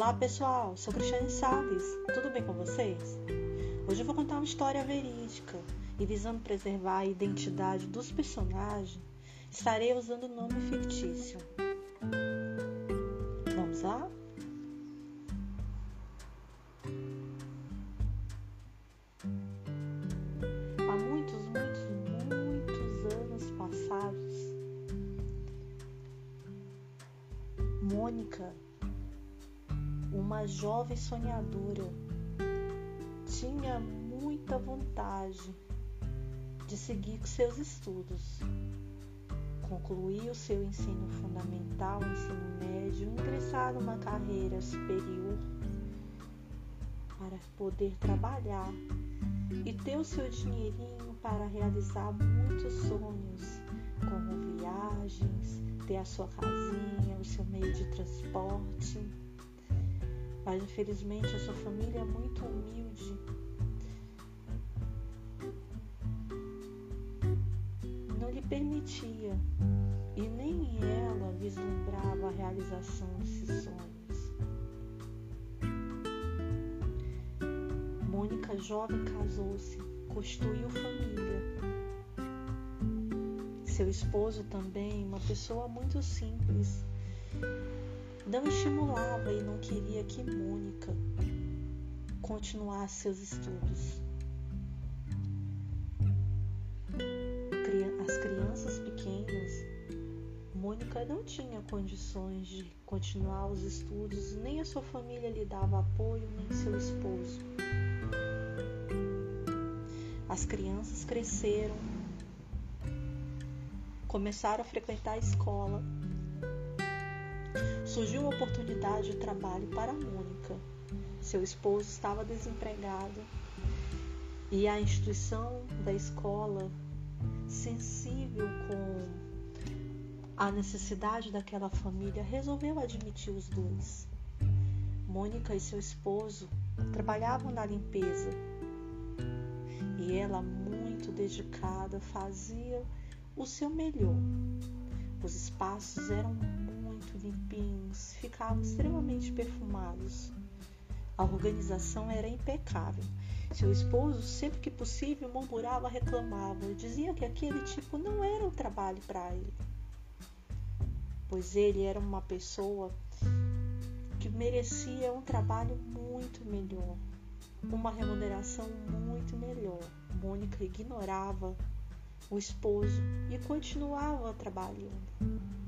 Olá pessoal, sou Cristiane Salles, tudo bem com vocês? Hoje eu vou contar uma história verídica e visando preservar a identidade dos personagens, estarei usando o nome fictício. Vamos lá? Uma jovem sonhadora, tinha muita vontade de seguir seus estudos. Concluir o seu ensino fundamental, ensino médio, ingressar numa carreira superior para poder trabalhar e ter o seu dinheirinho para realizar muitos sonhos, como viagens, ter a sua casinha, o seu meio de transporte mas infelizmente a sua família é muito humilde. Não lhe permitia e nem ela vislumbrava a realização desses sonhos. Mônica, jovem, casou-se, construiu família. Seu esposo também, uma pessoa muito simples, não estimulava e não queria que Mônica continuasse seus estudos. As crianças pequenas, Mônica não tinha condições de continuar os estudos, nem a sua família lhe dava apoio, nem seu esposo. As crianças cresceram, começaram a frequentar a escola surgiu uma oportunidade de trabalho para Mônica. Seu esposo estava desempregado e a instituição da escola, sensível com a necessidade daquela família, resolveu admitir os dois. Mônica e seu esposo trabalhavam na limpeza e ela, muito dedicada, fazia o seu melhor. Os espaços eram limpinhos, ficavam extremamente perfumados. A organização era impecável. Seu esposo, sempre que possível, murmurava, reclamava, dizia que aquele tipo não era um trabalho para ele, pois ele era uma pessoa que merecia um trabalho muito melhor, uma remuneração muito melhor. Mônica ignorava o esposo e continuava trabalhando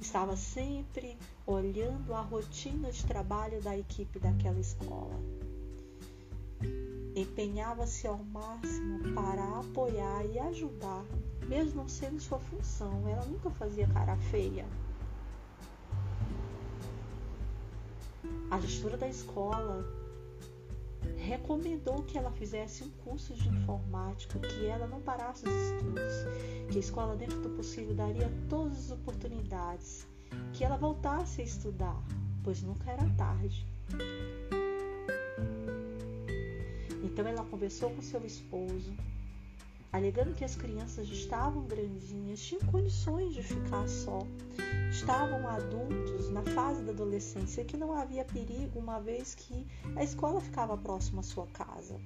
estava sempre olhando a rotina de trabalho da equipe daquela escola. Empenhava-se ao máximo para apoiar e ajudar, mesmo não sendo sua função. Ela nunca fazia cara feia. A gestora da escola recomendou que ela fizesse um curso de informática, que ela não parasse os estudos, que a escola, dentro do possível, daria todas as oportunidades, que ela voltasse a estudar, pois nunca era tarde. Então ela conversou com seu esposo, alegando que as crianças estavam grandinhas, tinham condições de ficar só, estavam adultos na fase da adolescência, que não havia perigo, uma vez que a escola ficava próxima à sua casa.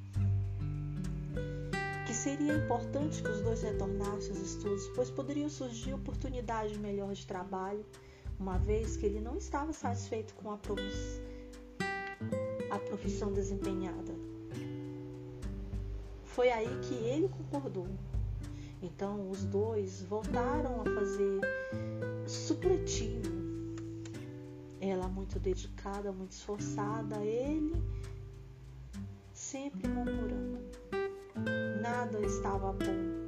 Que seria importante que os dois retornassem aos estudos, pois poderiam surgir oportunidades melhor de trabalho, uma vez que ele não estava satisfeito com a profissão desempenhada. Foi aí que ele concordou. Então os dois voltaram a fazer supletivo. Ela muito dedicada, muito esforçada, ele sempre murmurando. Nada estava bom.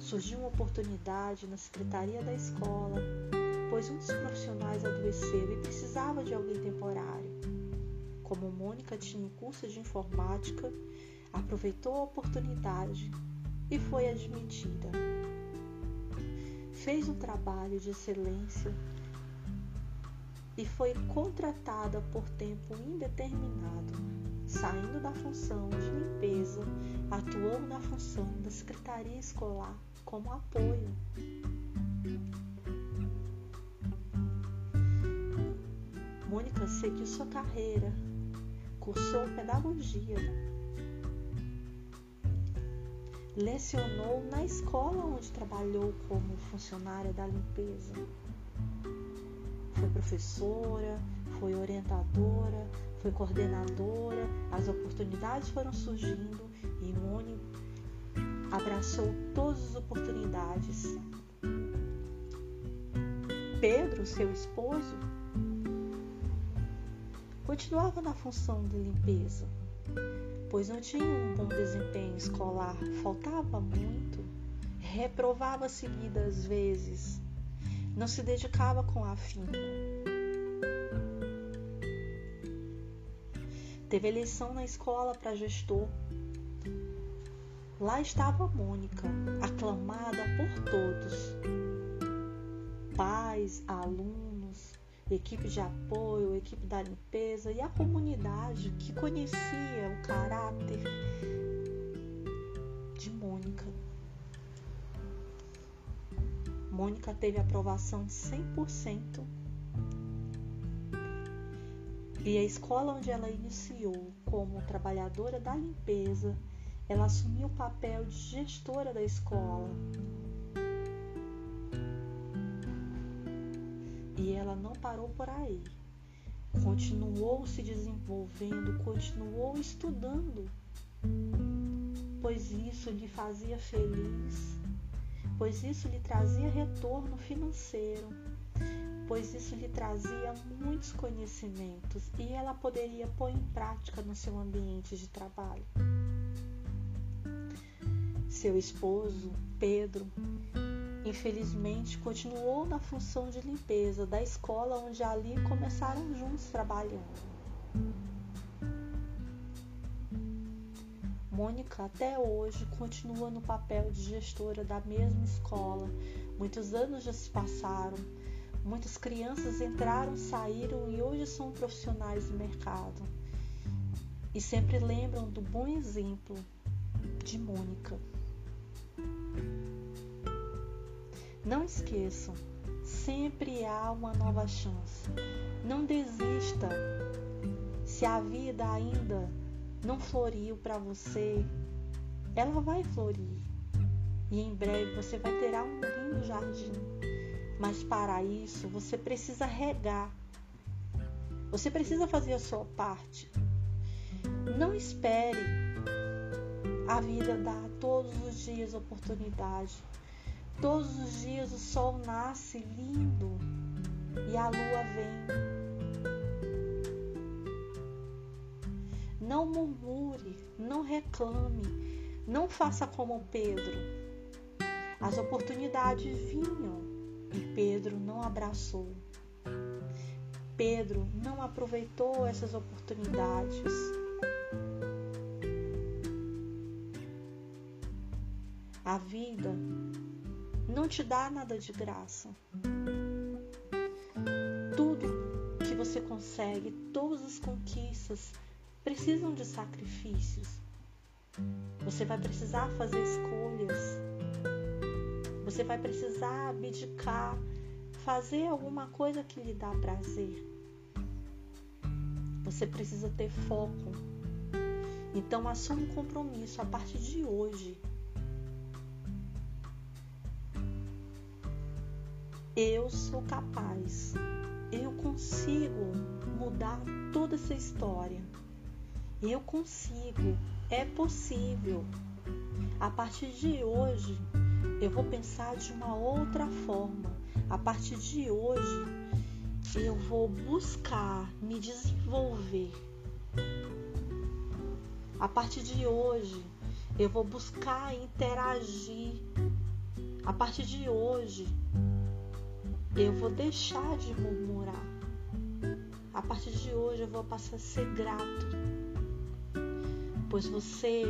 Surgiu uma oportunidade na secretaria da escola, pois um dos profissionais adoeceu e precisava de alguém temporário como Mônica tinha um curso de informática, aproveitou a oportunidade e foi admitida. Fez um trabalho de excelência e foi contratada por tempo indeterminado. Saindo da função de limpeza, atuou na função da secretaria escolar como apoio. Mônica seguiu sua carreira cursou pedagogia, lecionou na escola onde trabalhou como funcionária da limpeza. Foi professora, foi orientadora, foi coordenadora, as oportunidades foram surgindo e Mônica abraçou todas as oportunidades. Pedro, seu esposo, continuava na função de limpeza, pois não tinha um bom desempenho escolar, faltava muito, reprovava seguidas vezes, não se dedicava com afinco. Teve eleição na escola para gestor. Lá estava Mônica, aclamada por todos. Pais, alunos, equipe de apoio, equipe da limpeza e a comunidade que conhecia o caráter de Mônica. Mônica teve aprovação de 100% e a escola onde ela iniciou como trabalhadora da limpeza, ela assumiu o papel de gestora da escola. E ela não parou por aí. Continuou se desenvolvendo, continuou estudando, pois isso lhe fazia feliz, pois isso lhe trazia retorno financeiro pois isso lhe trazia muitos conhecimentos e ela poderia pôr em prática no seu ambiente de trabalho. Seu esposo, Pedro, infelizmente continuou na função de limpeza da escola onde ali começaram juntos trabalhando. Mônica até hoje continua no papel de gestora da mesma escola. Muitos anos já se passaram Muitas crianças entraram, saíram e hoje são profissionais do mercado. E sempre lembram do bom exemplo de Mônica. Não esqueçam, sempre há uma nova chance. Não desista. Se a vida ainda não floriu para você, ela vai florir. E em breve você vai ter um lindo jardim mas para isso você precisa regar. Você precisa fazer a sua parte. Não espere a vida dar todos os dias oportunidade. Todos os dias o sol nasce lindo e a lua vem. Não murmure, não reclame, não faça como Pedro. As oportunidades vinham e Pedro não abraçou. Pedro não aproveitou essas oportunidades. A vida não te dá nada de graça. Tudo que você consegue, todas as conquistas precisam de sacrifícios. Você vai precisar fazer escolhas você vai precisar abdicar, fazer alguma coisa que lhe dá prazer. Você precisa ter foco. Então assuma um compromisso a partir de hoje. Eu sou capaz. Eu consigo mudar toda essa história. Eu consigo. É possível. A partir de hoje, eu vou pensar de uma outra forma. A partir de hoje, eu vou buscar me desenvolver. A partir de hoje, eu vou buscar interagir. A partir de hoje, eu vou deixar de murmurar. A partir de hoje, eu vou passar a ser grato. Pois você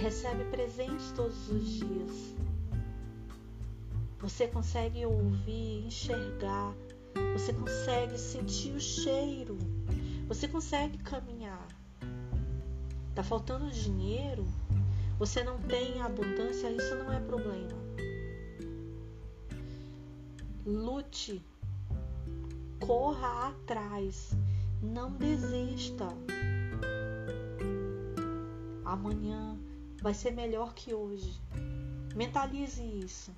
recebe presentes todos os dias. Você consegue ouvir, enxergar, você consegue sentir o cheiro, você consegue caminhar. Tá faltando dinheiro? Você não tem abundância? Isso não é problema. Lute corra atrás, não desista. Amanhã vai ser melhor que hoje. Mentalize isso.